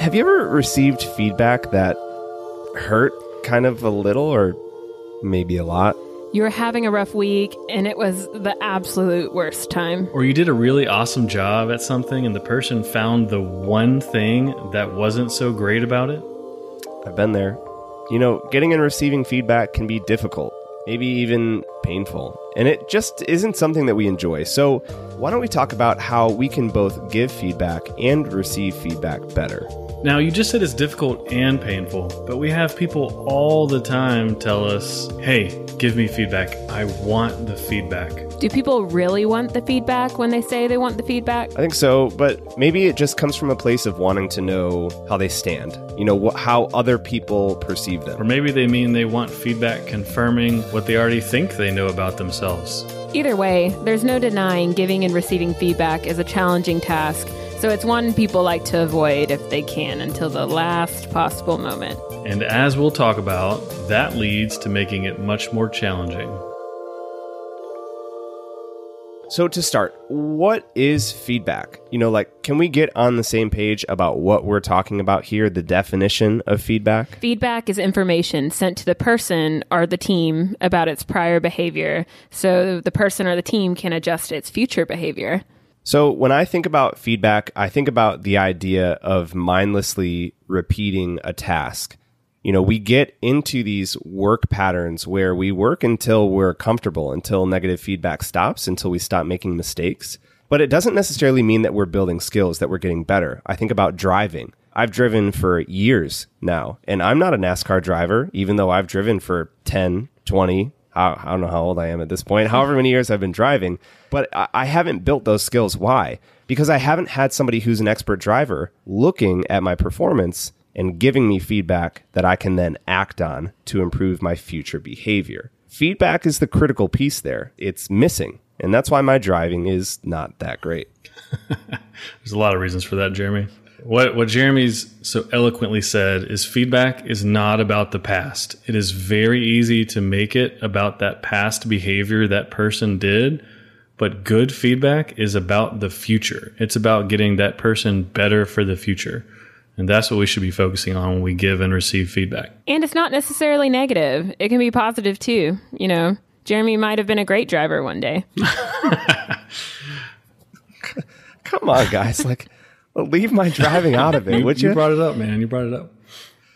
Have you ever received feedback that hurt kind of a little or maybe a lot? You were having a rough week and it was the absolute worst time. Or you did a really awesome job at something and the person found the one thing that wasn't so great about it? I've been there. You know, getting and receiving feedback can be difficult, maybe even painful, and it just isn't something that we enjoy. So, why don't we talk about how we can both give feedback and receive feedback better? Now, you just said it's difficult and painful, but we have people all the time tell us, hey, give me feedback. I want the feedback. Do people really want the feedback when they say they want the feedback? I think so, but maybe it just comes from a place of wanting to know how they stand, you know, wh- how other people perceive them. Or maybe they mean they want feedback confirming what they already think they know about themselves. Either way, there's no denying giving and receiving feedback is a challenging task, so it's one people like to avoid if they can until the last possible moment. And as we'll talk about, that leads to making it much more challenging. So, to start, what is feedback? You know, like, can we get on the same page about what we're talking about here, the definition of feedback? Feedback is information sent to the person or the team about its prior behavior, so the person or the team can adjust its future behavior. So, when I think about feedback, I think about the idea of mindlessly repeating a task. You know, we get into these work patterns where we work until we're comfortable, until negative feedback stops, until we stop making mistakes. But it doesn't necessarily mean that we're building skills, that we're getting better. I think about driving. I've driven for years now, and I'm not a NASCAR driver, even though I've driven for 10, 20, I I don't know how old I am at this point, however many years I've been driving, but I I haven't built those skills. Why? Because I haven't had somebody who's an expert driver looking at my performance and giving me feedback that I can then act on to improve my future behavior. Feedback is the critical piece there. It's missing. And that's why my driving is not that great. There's a lot of reasons for that, Jeremy. What what Jeremy's so eloquently said is feedback is not about the past. It is very easy to make it about that past behavior that person did, but good feedback is about the future. It's about getting that person better for the future. And that's what we should be focusing on when we give and receive feedback. And it's not necessarily negative, it can be positive too. You know, Jeremy might have been a great driver one day. Come on, guys. like, leave my driving out of it, would you? you brought it up, man. You brought it up.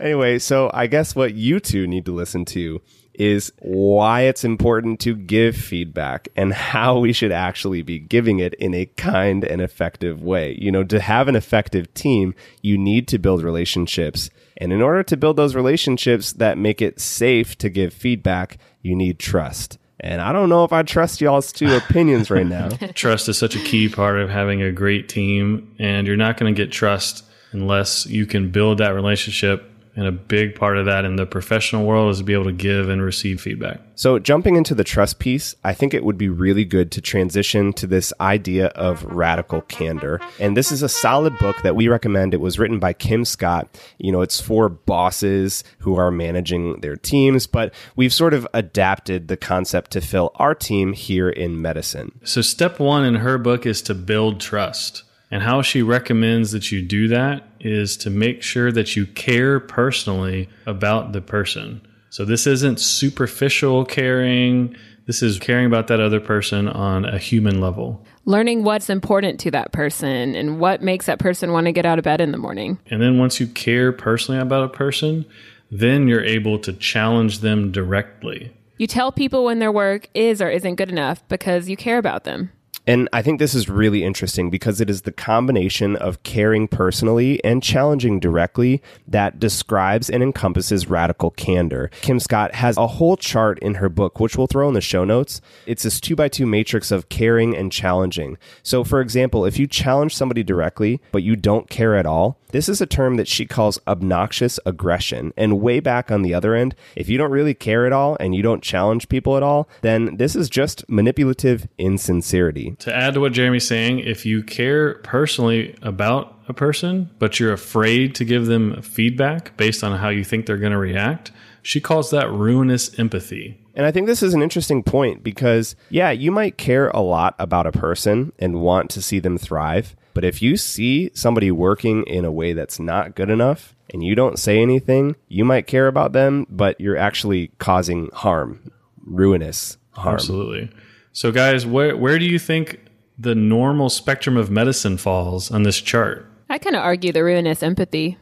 Anyway, so I guess what you two need to listen to is why it's important to give feedback and how we should actually be giving it in a kind and effective way. You know, to have an effective team, you need to build relationships. And in order to build those relationships that make it safe to give feedback, you need trust. And I don't know if I trust y'all's two opinions right now. Trust is such a key part of having a great team, and you're not going to get trust unless you can build that relationship. And a big part of that in the professional world is to be able to give and receive feedback. So, jumping into the trust piece, I think it would be really good to transition to this idea of radical candor. And this is a solid book that we recommend. It was written by Kim Scott. You know, it's for bosses who are managing their teams, but we've sort of adapted the concept to fill our team here in medicine. So, step one in her book is to build trust. And how she recommends that you do that is to make sure that you care personally about the person. So, this isn't superficial caring, this is caring about that other person on a human level. Learning what's important to that person and what makes that person want to get out of bed in the morning. And then once you care personally about a person, then you're able to challenge them directly. You tell people when their work is or isn't good enough because you care about them. And I think this is really interesting because it is the combination of caring personally and challenging directly that describes and encompasses radical candor. Kim Scott has a whole chart in her book, which we'll throw in the show notes. It's this two by two matrix of caring and challenging. So, for example, if you challenge somebody directly, but you don't care at all, this is a term that she calls obnoxious aggression. And way back on the other end, if you don't really care at all and you don't challenge people at all, then this is just manipulative insincerity. To add to what Jeremy's saying, if you care personally about a person, but you're afraid to give them feedback based on how you think they're going to react, she calls that ruinous empathy. And I think this is an interesting point because, yeah, you might care a lot about a person and want to see them thrive. But if you see somebody working in a way that's not good enough and you don't say anything, you might care about them, but you're actually causing harm, ruinous harm. Absolutely. So, guys, where where do you think the normal spectrum of medicine falls on this chart? I kind of argue the ruinous empathy.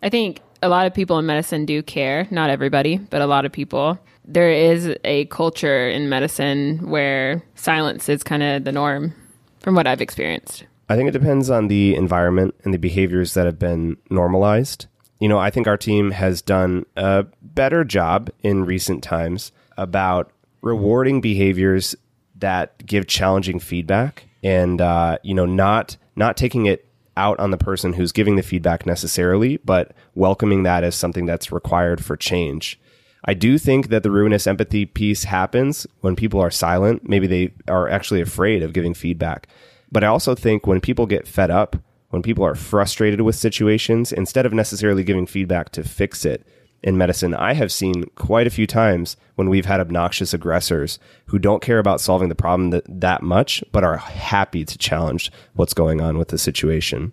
I think a lot of people in medicine do care. Not everybody, but a lot of people. There is a culture in medicine where silence is kind of the norm, from what I've experienced. I think it depends on the environment and the behaviors that have been normalized. You know, I think our team has done a better job in recent times about rewarding behaviors that give challenging feedback and uh, you know not not taking it out on the person who's giving the feedback necessarily, but welcoming that as something that's required for change. I do think that the ruinous empathy piece happens when people are silent. Maybe they are actually afraid of giving feedback. But I also think when people get fed up, when people are frustrated with situations, instead of necessarily giving feedback to fix it, in medicine, I have seen quite a few times when we've had obnoxious aggressors who don't care about solving the problem that, that much, but are happy to challenge what's going on with the situation.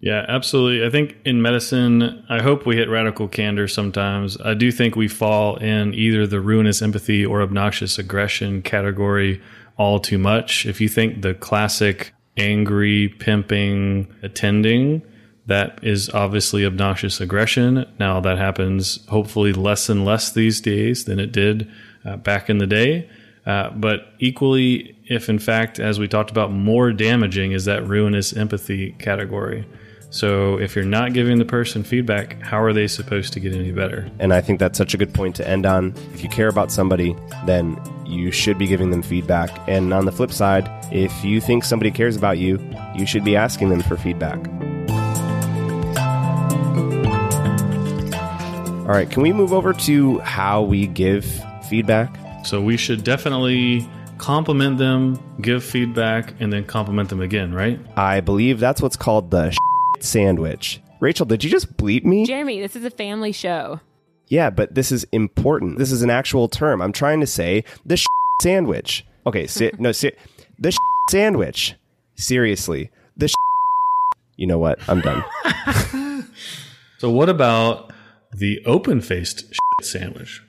Yeah, absolutely. I think in medicine, I hope we hit radical candor sometimes. I do think we fall in either the ruinous empathy or obnoxious aggression category all too much. If you think the classic angry, pimping, attending, that is obviously obnoxious aggression. Now, that happens hopefully less and less these days than it did uh, back in the day. Uh, but equally, if in fact, as we talked about, more damaging is that ruinous empathy category. So, if you're not giving the person feedback, how are they supposed to get any better? And I think that's such a good point to end on. If you care about somebody, then you should be giving them feedback. And on the flip side, if you think somebody cares about you, you should be asking them for feedback. All right, can we move over to how we give feedback? So we should definitely compliment them, give feedback, and then compliment them again, right? I believe that's what's called the sandwich. Rachel, did you just bleep me? Jeremy, this is a family show. Yeah, but this is important. This is an actual term. I'm trying to say the sandwich. Okay, si- no, si- the sandwich. Seriously, the. You know what? I'm done. So what about the open-faced sandwich?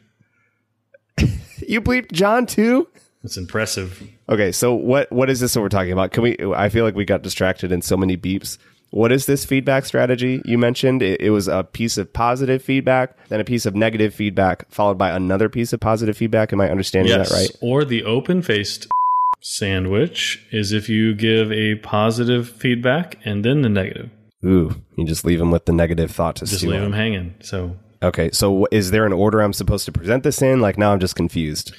you bleeped John too. That's impressive. Okay, so what what is this that we're talking about? Can we? I feel like we got distracted in so many beeps. What is this feedback strategy you mentioned? It, it, was a piece of positive feedback, then a piece of negative feedback, followed by another piece of positive feedback. Am I understanding yes. that right? Or the open faced sandwich is if you give a positive feedback and then the negative. Ooh, you just leave them with the negative thought to Just leave them hanging. So Okay, so is there an order I'm supposed to present this in? Like now I'm just confused.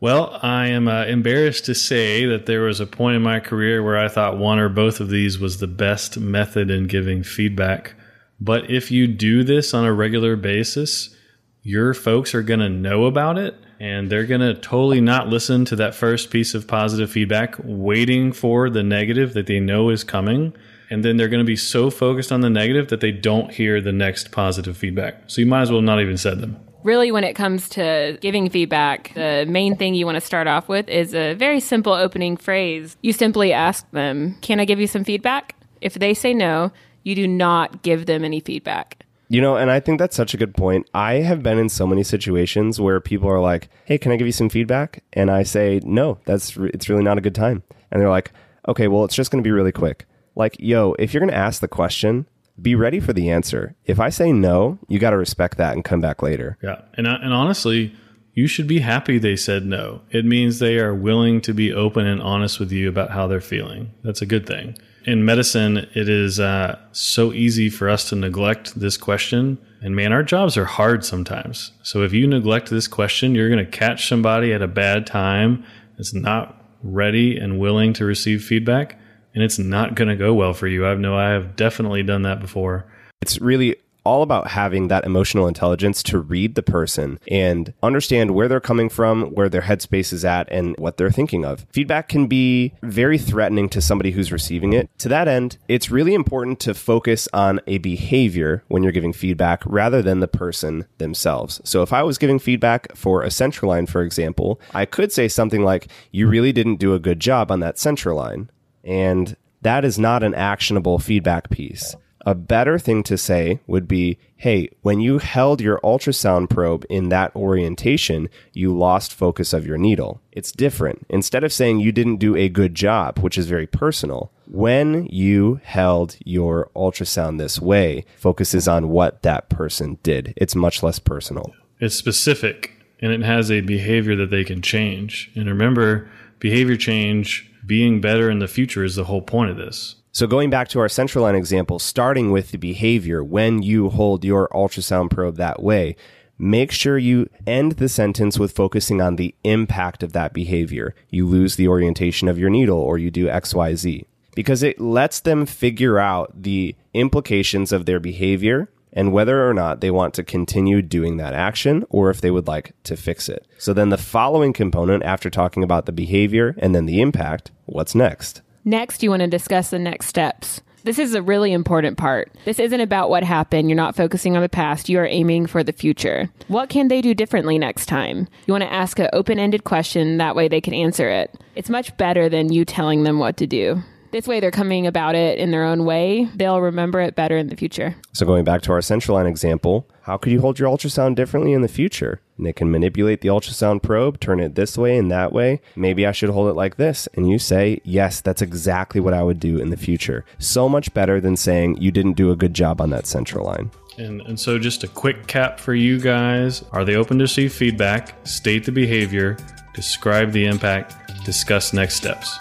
Well, I am uh, embarrassed to say that there was a point in my career where I thought one or both of these was the best method in giving feedback. But if you do this on a regular basis, your folks are going to know about it and they're going to totally not listen to that first piece of positive feedback, waiting for the negative that they know is coming. And then they're going to be so focused on the negative that they don't hear the next positive feedback. So you might as well not even said them really when it comes to giving feedback the main thing you want to start off with is a very simple opening phrase you simply ask them can i give you some feedback if they say no you do not give them any feedback You know, and I think that's such a good point. I have been in so many situations where people are like, "Hey, can I give you some feedback?" And I say, "No, that's re- it's really not a good time." And they're like, "Okay, well, it's just going to be really quick." Like, yo, if you're going to ask the question, be ready for the answer. If I say no, you got to respect that and come back later. Yeah, and and honestly, you should be happy they said no. It means they are willing to be open and honest with you about how they're feeling. That's a good thing. In medicine, it is uh, so easy for us to neglect this question. And man, our jobs are hard sometimes. So if you neglect this question, you're going to catch somebody at a bad time that's not ready and willing to receive feedback, and it's not going to go well for you. I've know I have definitely done that before. It's really all about having that emotional intelligence to read the person and understand where they're coming from, where their headspace is at, and what they're thinking of. Feedback can be very threatening to somebody who's receiving it. To that end, it's really important to focus on a behavior when you're giving feedback rather than the person themselves. So if I was giving feedback for a central line, for example, I could say something like, You really didn't do a good job on that central line. And that is not an actionable feedback piece. A better thing to say would be, hey, when you held your ultrasound probe in that orientation, you lost focus of your needle. It's different. Instead of saying you didn't do a good job, which is very personal, when you held your ultrasound this way, focuses on what that person did. It's much less personal. It's specific and it has a behavior that they can change. And remember, behavior change, being better in the future is the whole point of this. So going back to our central line example, starting with the behavior when you hold your ultrasound probe that way, make sure you end the sentence with focusing on the impact of that behavior. You lose the orientation of your needle or you do XYZ because it lets them figure out the implications of their behavior and whether or not they want to continue doing that action or if they would like to fix it. So then the following component after talking about the behavior and then the impact, what's next? Next, you want to discuss the next steps. This is a really important part. This isn't about what happened. You're not focusing on the past. You are aiming for the future. What can they do differently next time? You want to ask an open ended question. That way they can answer it. It's much better than you telling them what to do. This way, they're coming about it in their own way. They'll remember it better in the future. So, going back to our central line example, how could you hold your ultrasound differently in the future? And they can manipulate the ultrasound probe, turn it this way and that way. Maybe I should hold it like this. And you say, yes, that's exactly what I would do in the future. So much better than saying you didn't do a good job on that central line. And, and so, just a quick cap for you guys Are they open to receive feedback? State the behavior, describe the impact, discuss next steps.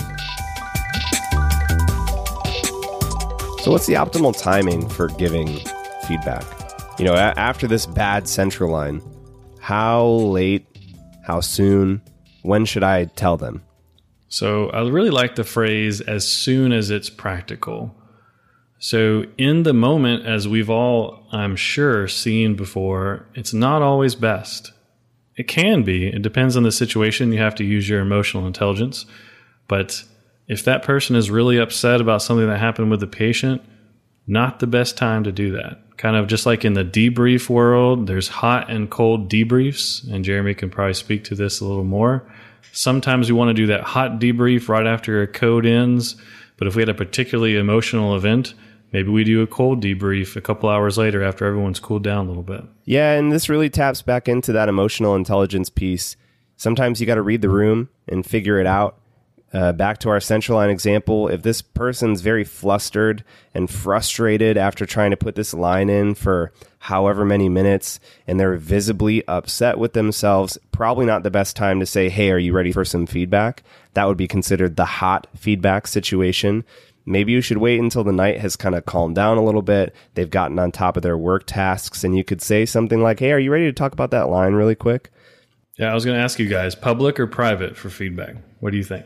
So, what's the optimal timing for giving feedback? You know, after this bad central line, how late, how soon, when should I tell them? So, I really like the phrase as soon as it's practical. So, in the moment, as we've all, I'm sure, seen before, it's not always best. It can be. It depends on the situation. You have to use your emotional intelligence. But if that person is really upset about something that happened with the patient, not the best time to do that. Kind of just like in the debrief world, there's hot and cold debriefs, and Jeremy can probably speak to this a little more. Sometimes we want to do that hot debrief right after a code ends, but if we had a particularly emotional event, maybe we do a cold debrief a couple hours later after everyone's cooled down a little bit. Yeah, and this really taps back into that emotional intelligence piece. Sometimes you got to read the room and figure it out. Uh, back to our central line example, if this person's very flustered and frustrated after trying to put this line in for however many minutes and they're visibly upset with themselves, probably not the best time to say, Hey, are you ready for some feedback? That would be considered the hot feedback situation. Maybe you should wait until the night has kind of calmed down a little bit. They've gotten on top of their work tasks, and you could say something like, Hey, are you ready to talk about that line really quick? Yeah, I was going to ask you guys public or private for feedback? What do you think?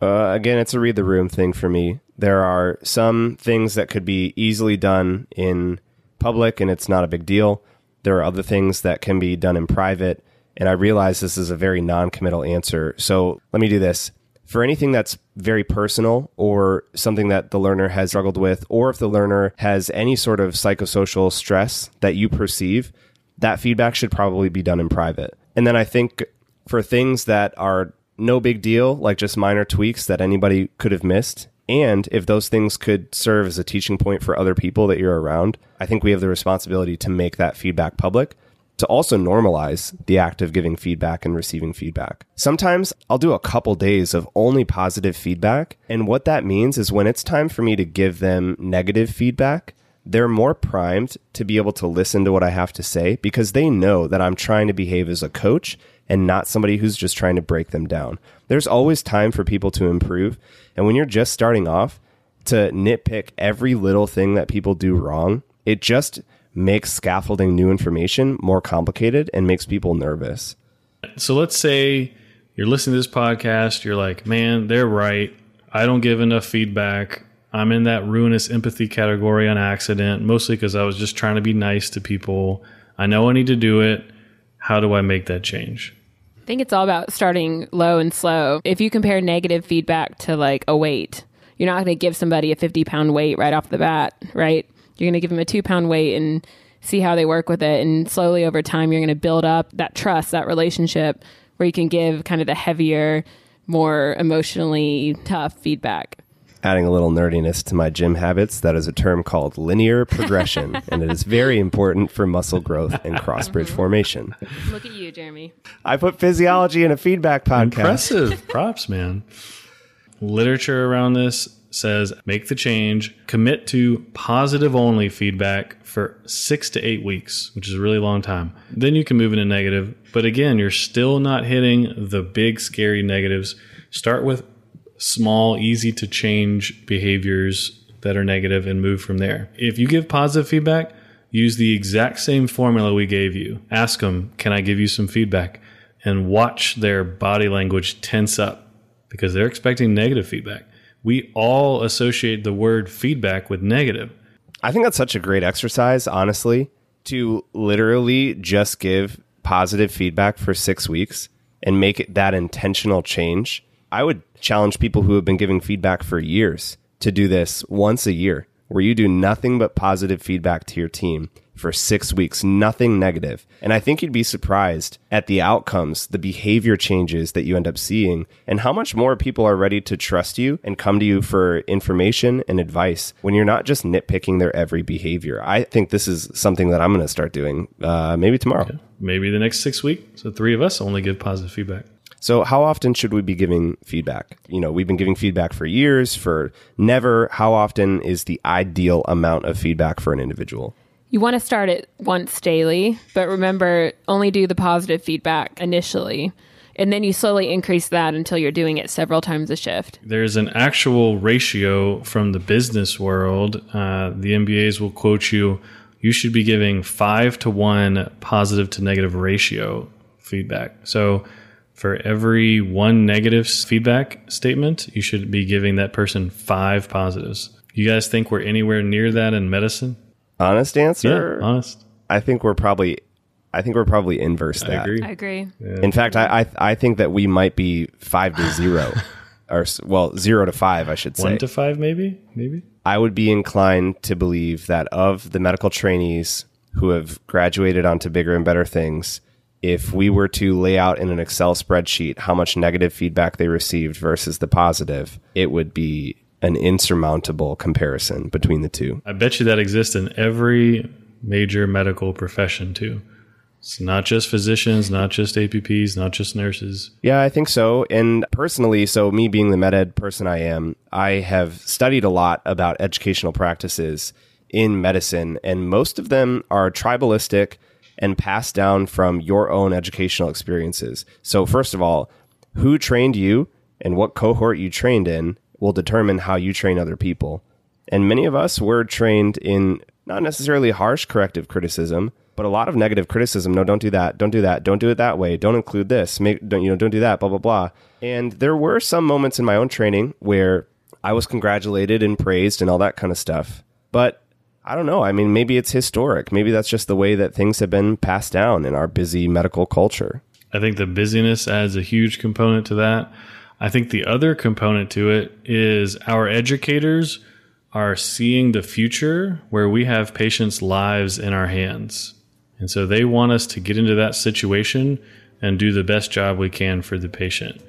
Uh, again, it's a read the room thing for me. There are some things that could be easily done in public and it's not a big deal. There are other things that can be done in private. And I realize this is a very non committal answer. So let me do this. For anything that's very personal or something that the learner has struggled with, or if the learner has any sort of psychosocial stress that you perceive, that feedback should probably be done in private. And then I think for things that are no big deal, like just minor tweaks that anybody could have missed. And if those things could serve as a teaching point for other people that you're around, I think we have the responsibility to make that feedback public, to also normalize the act of giving feedback and receiving feedback. Sometimes I'll do a couple days of only positive feedback. And what that means is when it's time for me to give them negative feedback, they're more primed to be able to listen to what I have to say because they know that I'm trying to behave as a coach and not somebody who's just trying to break them down. There's always time for people to improve. And when you're just starting off, to nitpick every little thing that people do wrong, it just makes scaffolding new information more complicated and makes people nervous. So let's say you're listening to this podcast, you're like, man, they're right. I don't give enough feedback. I'm in that ruinous empathy category on accident, mostly because I was just trying to be nice to people. I know I need to do it. How do I make that change? Think it's all about starting low and slow. If you compare negative feedback to like a weight, you're not going to give somebody a 50 pound weight right off the bat, right? You're going to give them a two pound weight and see how they work with it. And slowly over time, you're going to build up that trust, that relationship where you can give kind of the heavier, more emotionally tough feedback. Adding a little nerdiness to my gym habits, that is a term called linear progression, and it is very important for muscle growth and cross bridge uh-huh. formation. Look at you, Jeremy. I put physiology in a feedback podcast. Impressive. Props, man. Literature around this says make the change, commit to positive only feedback for six to eight weeks, which is a really long time. Then you can move into negative. But again, you're still not hitting the big, scary negatives. Start with small, easy to change behaviors that are negative and move from there. If you give positive feedback, use the exact same formula we gave you. Ask them, Can I give you some feedback? And watch their body language tense up because they're expecting negative feedback we all associate the word feedback with negative. I think that's such a great exercise, honestly, to literally just give positive feedback for six weeks and make it that intentional change. I would challenge people who have been giving feedback for years to do this once a year, where you do nothing but positive feedback to your team for six weeks, nothing negative. And I think you'd be surprised at the outcomes, the behavior changes that you end up seeing, and how much more people are ready to trust you and come to you for information and advice when you're not just nitpicking their every behavior. I think this is something that I'm going to start doing uh, maybe tomorrow. Okay. Maybe the next six weeks. So three of us only give positive feedback. So, how often should we be giving feedback? You know, we've been giving feedback for years, for never. How often is the ideal amount of feedback for an individual? You want to start it once daily, but remember, only do the positive feedback initially. And then you slowly increase that until you're doing it several times a shift. There's an actual ratio from the business world. Uh, the MBAs will quote you you should be giving five to one positive to negative ratio feedback. So for every one negative feedback statement, you should be giving that person five positives. You guys think we're anywhere near that in medicine? Honest answer. Yeah, honest. I think we're probably. I think we're probably inverse that. I agree. I agree. Yeah. In fact, I, I I think that we might be five to zero, or well, zero to five, I should say. One to five, maybe, maybe. I would be inclined to believe that of the medical trainees who have graduated onto bigger and better things, if we were to lay out in an Excel spreadsheet how much negative feedback they received versus the positive, it would be an insurmountable comparison between the two. I bet you that exists in every major medical profession too. It's not just physicians, not just APPs, not just nurses. Yeah, I think so. And personally, so me being the med ed person I am, I have studied a lot about educational practices in medicine, and most of them are tribalistic and passed down from your own educational experiences. So, first of all, who trained you and what cohort you trained in will determine how you train other people. And many of us were trained in not necessarily harsh corrective criticism, but a lot of negative criticism. No, don't do that. Don't do that. Don't do it that way. Don't include this. Make don't you know? Don't do that. Blah blah blah. And there were some moments in my own training where I was congratulated and praised and all that kind of stuff. But I don't know. I mean, maybe it's historic. Maybe that's just the way that things have been passed down in our busy medical culture. I think the busyness adds a huge component to that. I think the other component to it is our educators are seeing the future where we have patients' lives in our hands. And so they want us to get into that situation and do the best job we can for the patient.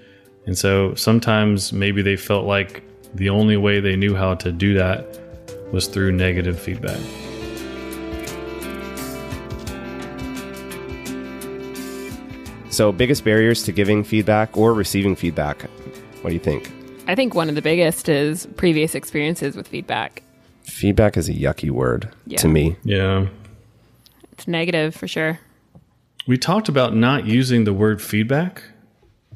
And so sometimes maybe they felt like the only way they knew how to do that was through negative feedback. So, biggest barriers to giving feedback or receiving feedback. What do you think? I think one of the biggest is previous experiences with feedback. Feedback is a yucky word Yeah. to me. Yeah. It's negative for sure. We talked about not using the word feedback,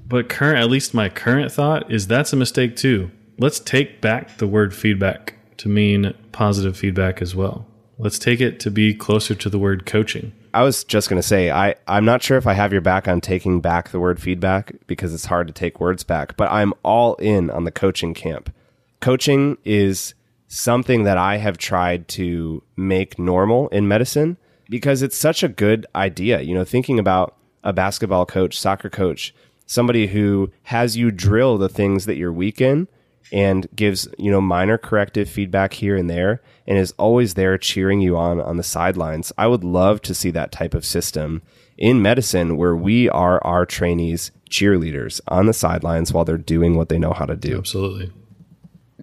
but current at least my current thought is that's a mistake too. Let's take back the word feedback to mean positive feedback as well. Let's take it to be closer to the word coaching. I was just going to say, I, I'm not sure if I have your back on taking back the word feedback because it's hard to take words back, but I'm all in on the coaching camp. Coaching is something that I have tried to make normal in medicine because it's such a good idea. You know, thinking about a basketball coach, soccer coach, somebody who has you drill the things that you're weak in and gives, you know, minor corrective feedback here and there and is always there cheering you on on the sidelines. I would love to see that type of system in medicine where we are our trainees cheerleaders on the sidelines while they're doing what they know how to do. Absolutely.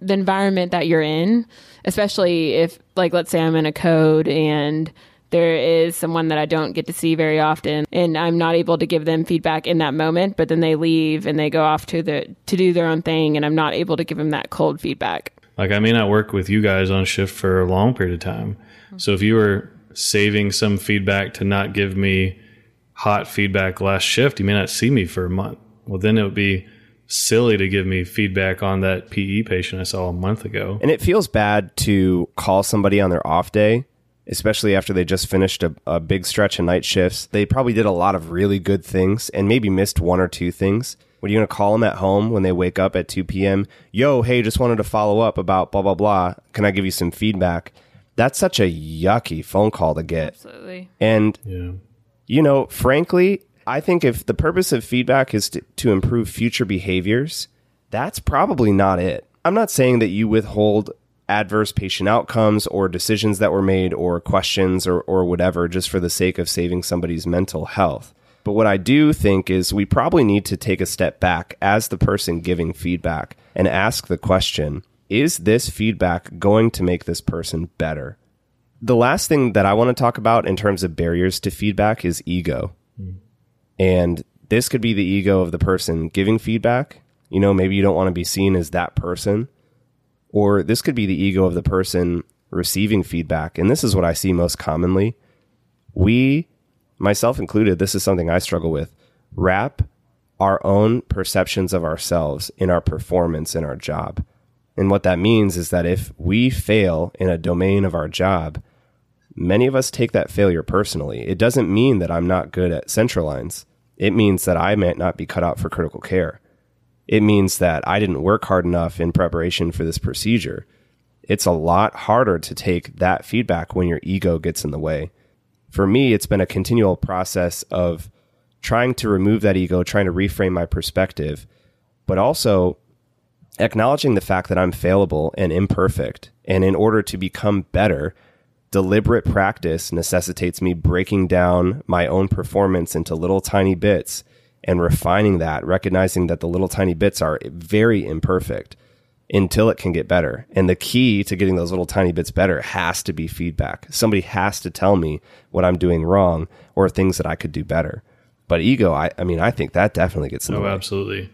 the environment that you're in, especially if, like, let's say I'm in a code and there is someone that I don't get to see very often, and I'm not able to give them feedback in that moment, but then they leave and they go off to the to do their own thing, and I'm not able to give them that cold feedback. Like I may not work with you guys on shift for a long period of time. So if you were saving some feedback to not give me hot feedback last shift, you may not see me for a month. Well, then it would be silly to give me feedback on that PE patient I saw a month ago. And it feels bad to call somebody on their off day, especially after they just finished a, a big stretch of night shifts. They probably did a lot of really good things and maybe missed one or two things. What are you going to call them at home when they wake up at 2 p.m.? Yo, hey, just wanted to follow up about blah, blah, blah. Can I give you some feedback? That's such a yucky phone call to get. Absolutely. And Yeah. you know, frankly, I think if the purpose of feedback is to, to improve future behaviors, that's probably not it. I'm not saying that you withhold adverse patient outcomes or decisions that were made or questions or, or whatever just for the sake of saving somebody's mental health. But what I do think is we probably need to take a step back as the person giving feedback and ask the question Is this feedback going to make this person better? The last thing that I want to talk about in terms of barriers to feedback is ego. And this could be the ego of the person giving feedback. You know, maybe you don't want to be seen as that person. Or this could be the ego of the person receiving feedback. And this is what I see most commonly. We, myself included, this is something I struggle with, wrap our own perceptions of ourselves in our performance in our job. And what that means is that if we fail in a domain of our job, many of us take that failure personally. It doesn't mean that I'm not good at central lines. It means that I might not be cut out for critical care. It means that I didn't work hard enough in preparation for this procedure. It's a lot harder to take that feedback when your ego gets in the way. For me, it's been a continual process of trying to remove that ego, trying to reframe my perspective, but also acknowledging the fact that I'm failable and imperfect. And in order to become better, deliberate practice necessitates me breaking down my own performance into little tiny bits and refining that, recognizing that the little tiny bits are very imperfect until it can get better. And the key to getting those little tiny bits better has to be feedback. Somebody has to tell me what I'm doing wrong or things that I could do better. But ego, I, I mean, I think that definitely gets in the Oh, way. absolutely.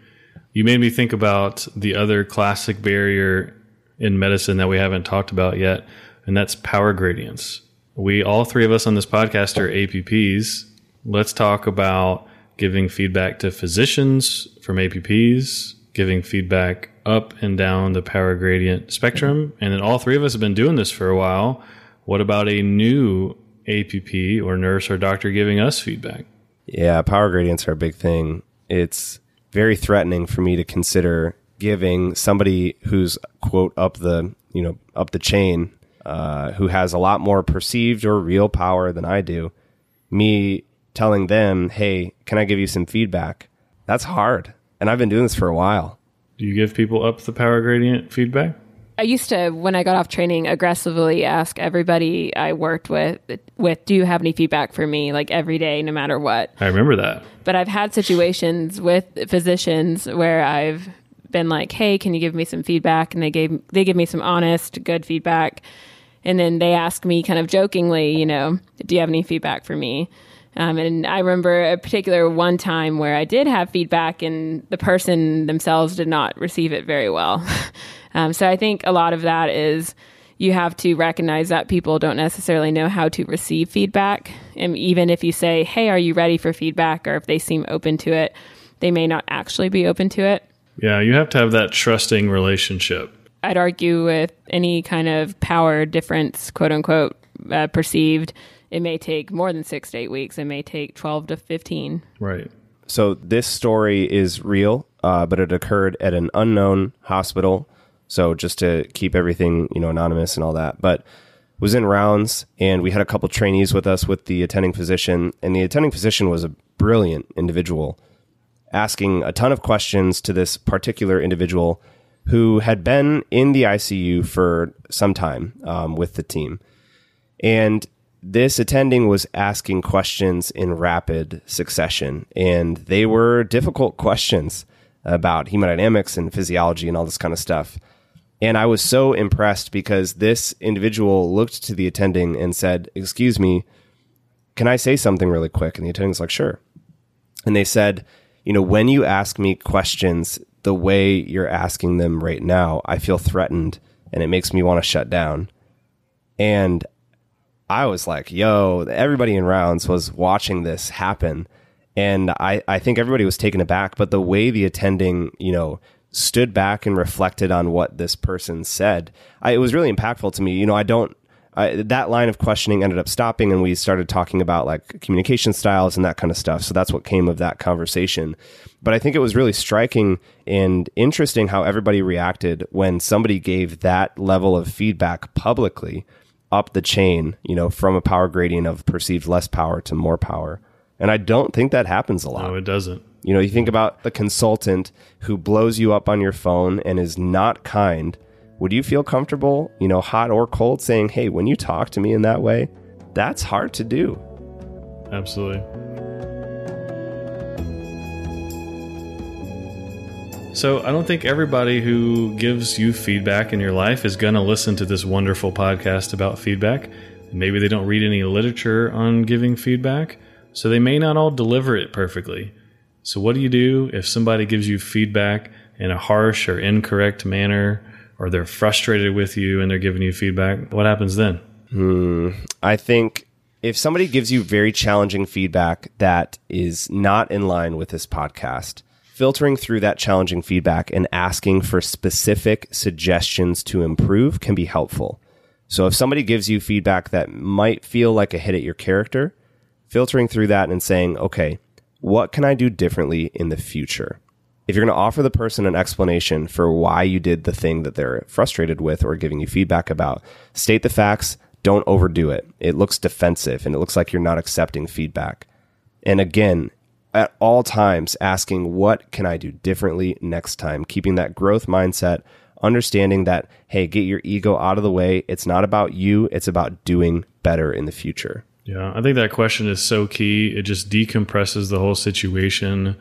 You made me think about the other classic barrier in medicine that we haven't talked about yet, and that's power gradients. We, all three of us on this podcast, are APPs. Let's talk about giving feedback to physicians from APPs, giving feedback up and down the power gradient spectrum. And then all three of us have been doing this for a while. What about a new APP or nurse or doctor giving us feedback? Yeah, power gradients are a big thing. It's very threatening for me to consider giving somebody who's quote up the you know up the chain, uh, who has a lot more perceived or real power than I do, me telling them, "Hey, can I give you some feedback?" That's hard, and I've been doing this for a while. Do you give people up the power gradient feedback? I used to, when I got off training, aggressively ask everybody I worked with, with, do you have any feedback for me? Like every day, no matter what. I remember that. But I've had situations with physicians where I've been like, "Hey, can you give me some feedback?" And they gave they give me some honest, good feedback. And then they ask me, kind of jokingly, you know, "Do you have any feedback for me?" Um, and I remember a particular one time where I did have feedback, and the person themselves did not receive it very well. um, so I think a lot of that is you have to recognize that people don't necessarily know how to receive feedback. And even if you say, Hey, are you ready for feedback? Or if they seem open to it, they may not actually be open to it. Yeah, you have to have that trusting relationship. I'd argue with any kind of power difference, quote unquote, uh, perceived, it may take more than six to eight weeks. It may take 12 to 15. Right. So this story is real, uh, but it occurred at an unknown hospital So just to keep everything, you know, anonymous and all that. But was in rounds and we had a couple trainees with us with the attending physician and the attending physician was a brilliant individual asking a ton of questions to this particular individual who had been in the ICU for some time um, with the team. And this attending was asking questions in rapid succession, and they were difficult questions about hemodynamics and physiology and all this kind of stuff. And I was so impressed because this individual looked to the attending and said, Excuse me, can I say something really quick? And the attending's like, Sure. And they said, You know, when you ask me questions the way you're asking them right now, I feel threatened and it makes me want to shut down. And I was like, yo, everybody in rounds was watching this happen. And I, I think everybody was taken aback, but the way the attending, you know, stood back and reflected on what this person said, I, it was really impactful to me. You know, I don't, I, that line of questioning ended up stopping and we started talking about like communication styles and that kind of stuff. So that's what came of that conversation. But I think it was really striking and interesting how everybody reacted when somebody gave that level of feedback publicly up the chain, you know, from a power gradient of perceived less power to more power. And I don't think that happens a lot. No, it doesn't. You know, you think about the consultant who blows you up on your phone and is not kind. Would you feel comfortable, you know, hot or cold, saying, hey, when you talk to me in that way, that's hard to do? Absolutely. So, I don't think everybody who gives you feedback in your life is going to listen to this wonderful podcast about feedback. Maybe they don't read any literature on giving feedback, so they may not all deliver it perfectly. So, what do you do if somebody gives you feedback in a harsh or incorrect manner, or they're frustrated with you and they're giving you feedback? What happens then? Hmm. I think if somebody gives you very challenging feedback that is not in line with this podcast, filtering through that challenging feedback and asking for specific suggestions to improve can be helpful. So if somebody gives you feedback that might feel like a hit at your character, filtering through that and saying, okay, what can I do differently in the future? If you're going to offer the person an explanation for why you did the thing that they're frustrated with or giving you feedback about, state the facts, don't overdo it. It looks defensive and it looks like you're not accepting feedback. And again, at all times asking, what can I do differently next time? Keeping that growth mindset, understanding that, hey, get your ego out of the way. It's not about you, it's about doing better in the future. Yeah, I think that question is so key. It just decompresses the whole situation.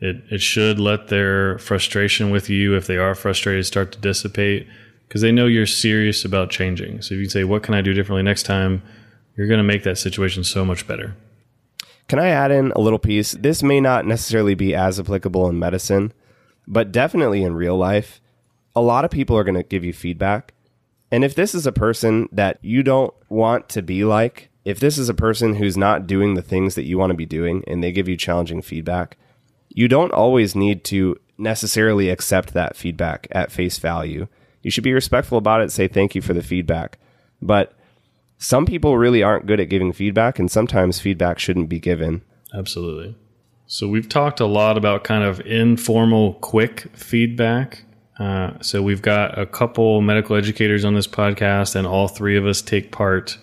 It, it should let their frustration with you, if they are frustrated, start to dissipate because they know you're serious about changing. So if you say, What can I do differently next time? You're going to make that situation so much better. Can I add in a little piece? This may not necessarily be as applicable in medicine, but definitely in real life. A lot of people are going to give you feedback. And if this is a person that you don't want to be like, if this is a person who's not doing the things that you want to be doing and they give you challenging feedback, you don't always need to necessarily accept that feedback at face value. You should be respectful about it, say thank you for the feedback. But some people really aren't good at giving feedback, and sometimes feedback shouldn't be given. Absolutely. So we've talked a lot about kind of informal, quick feedback. Uh, so we've got a couple medical educators on this podcast, and all three of us take part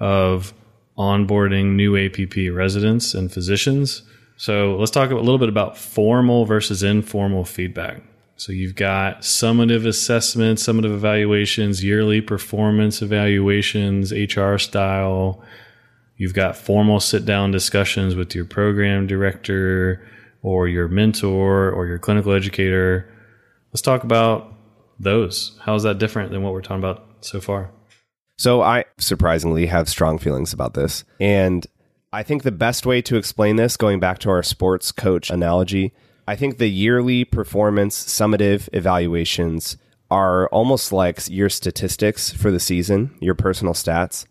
of onboarding new APP residents and physicians. So let's talk a little bit about formal versus informal feedback. So you've got summative assessments, summative evaluations, yearly performance evaluations, HR style. You've got formal sit down discussions with your program director or your mentor or your clinical educator. Let's talk about those. How is that different than what we're talking about so far? So I surprisingly have strong feelings about this. And I think the best way to explain this, going back to our sports coach analogy, I think the yearly performance summative evaluations are almost like your statistics for the season, your personal stats.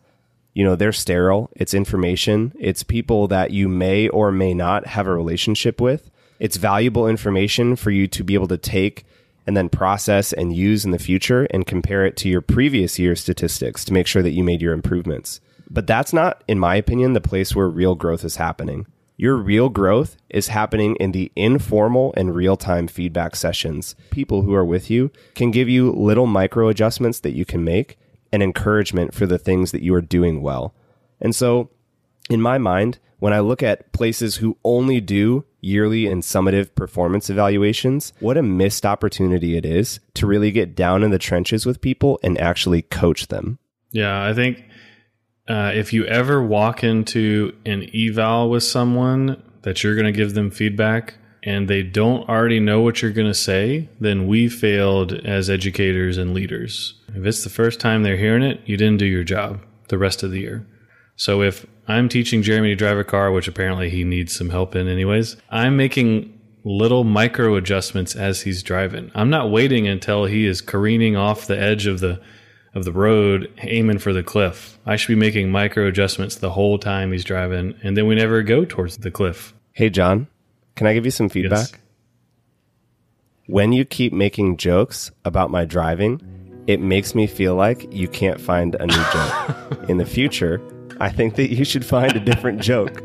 You know, they're sterile. It's information. It's people that you may or may not have a relationship with. It's valuable information for you to be able to take and then process and use in the future and compare it to your previous year's statistics to make sure that you made your improvements. But that's not, in my opinion, the place where real growth is happening. Your real growth is happening in the informal and real time feedback sessions. People who are with you can give you little micro adjustments that you can make and encouragement for the things that you are doing well. And so, in my mind, when I look at places who only do yearly and summative performance evaluations, what a missed opportunity it is to really get down in the trenches with people and actually coach them. Yeah, I think uh, if you ever walk into an eval with someone that you're going to give them feedback and they don't already know what you're going to say, then we failed as educators and leaders. If it's the first time they're hearing it, you didn't do your job the rest of the year. So if I'm teaching Jeremy to drive a car, which apparently he needs some help in anyways, I'm making little micro adjustments as he's driving. I'm not waiting until he is careening off the edge of the of the road aiming for the cliff. I should be making micro adjustments the whole time he's driving and then we never go towards the cliff. Hey John, can I give you some feedback? Yes. When you keep making jokes about my driving, it makes me feel like you can't find a new joke. In the future, I think that you should find a different joke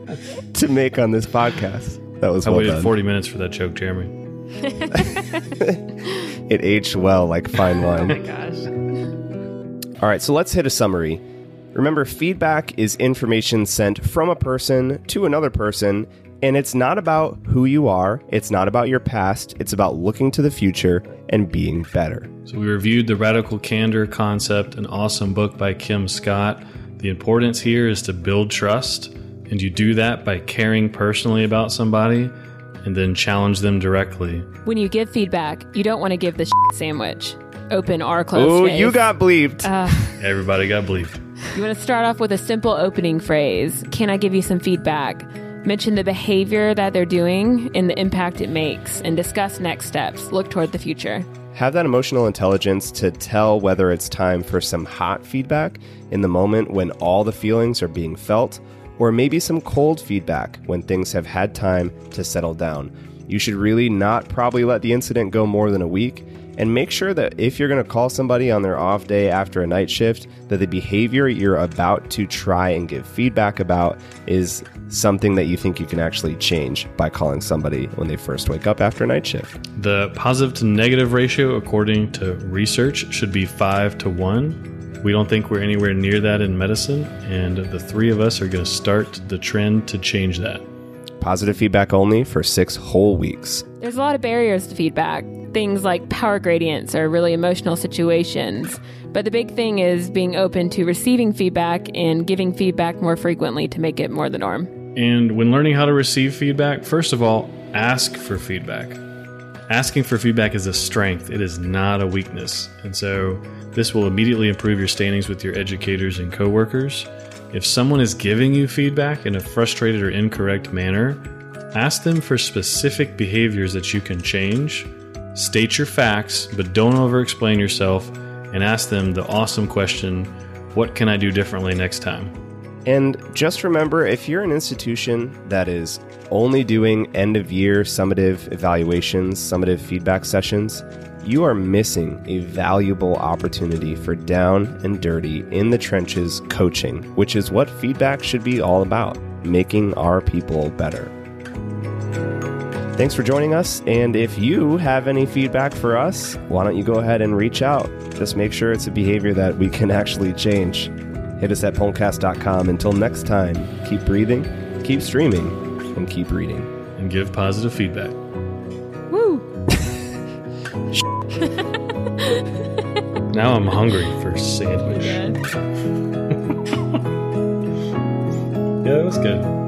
to make on this podcast. That was I well waited done. 40 minutes for that joke, Jeremy. It aged well like fine wine. Oh my wine. gosh. All right, so let's hit a summary. Remember, feedback is information sent from a person to another person, and it's not about who you are, it's not about your past, it's about looking to the future and being better. So we reviewed the radical candor concept, an awesome book by Kim Scott. The importance here is to build trust, and you do that by caring personally about somebody and then challenge them directly. When you give feedback, you don't want to give the sandwich. Open or closed Oh, you got bleeped. Everybody got bleeped. You want to start off with a simple opening phrase. Can I give you some feedback? Mention the behavior that they're doing and the impact it makes, and discuss next steps. Look toward the future. Have that emotional intelligence to tell whether it's time for some hot feedback in the moment when all the feelings are being felt, or maybe some cold feedback when things have had time to settle down. You should really not probably let the incident go more than a week. And make sure that if you're going to call somebody on their off day after a night shift, that the behavior you're about to try and give feedback about is something that you think you can actually change by calling somebody when they first wake up after a night shift. The positive to negative ratio, according to research, should be 5 to 1. We don't think we're anywhere near that in medicine, and the three of us are going to start the trend to change that. Positive feedback only for six whole weeks. There's a lot of barriers to feedback. Things like power gradients or really emotional situations. But the big thing is being open to receiving feedback and giving feedback more frequently to make it more the norm. And when learning how to receive feedback, first of all, ask for feedback. Asking for feedback is a strength, it is not a weakness. And so this will immediately improve your standings with your educators and coworkers. If someone is giving you feedback in a frustrated or incorrect manner, ask them for specific behaviors that you can change. State your facts, but don't over explain yourself, and ask them the awesome question What can I do differently next time? And just remember if you're an institution that is only doing end of year summative evaluations, summative feedback sessions, you are missing a valuable opportunity for down and dirty in the trenches coaching, which is what feedback should be all about making our people better. Thanks for joining us. And if you have any feedback for us, why don't you go ahead and reach out? Just make sure it's a behavior that we can actually change. Hit us at pulmcast.com. Until next time, keep breathing, keep streaming, and keep reading. And give positive feedback. Woo! Now I'm hungry for sandwich. Good. Yeah, that was good.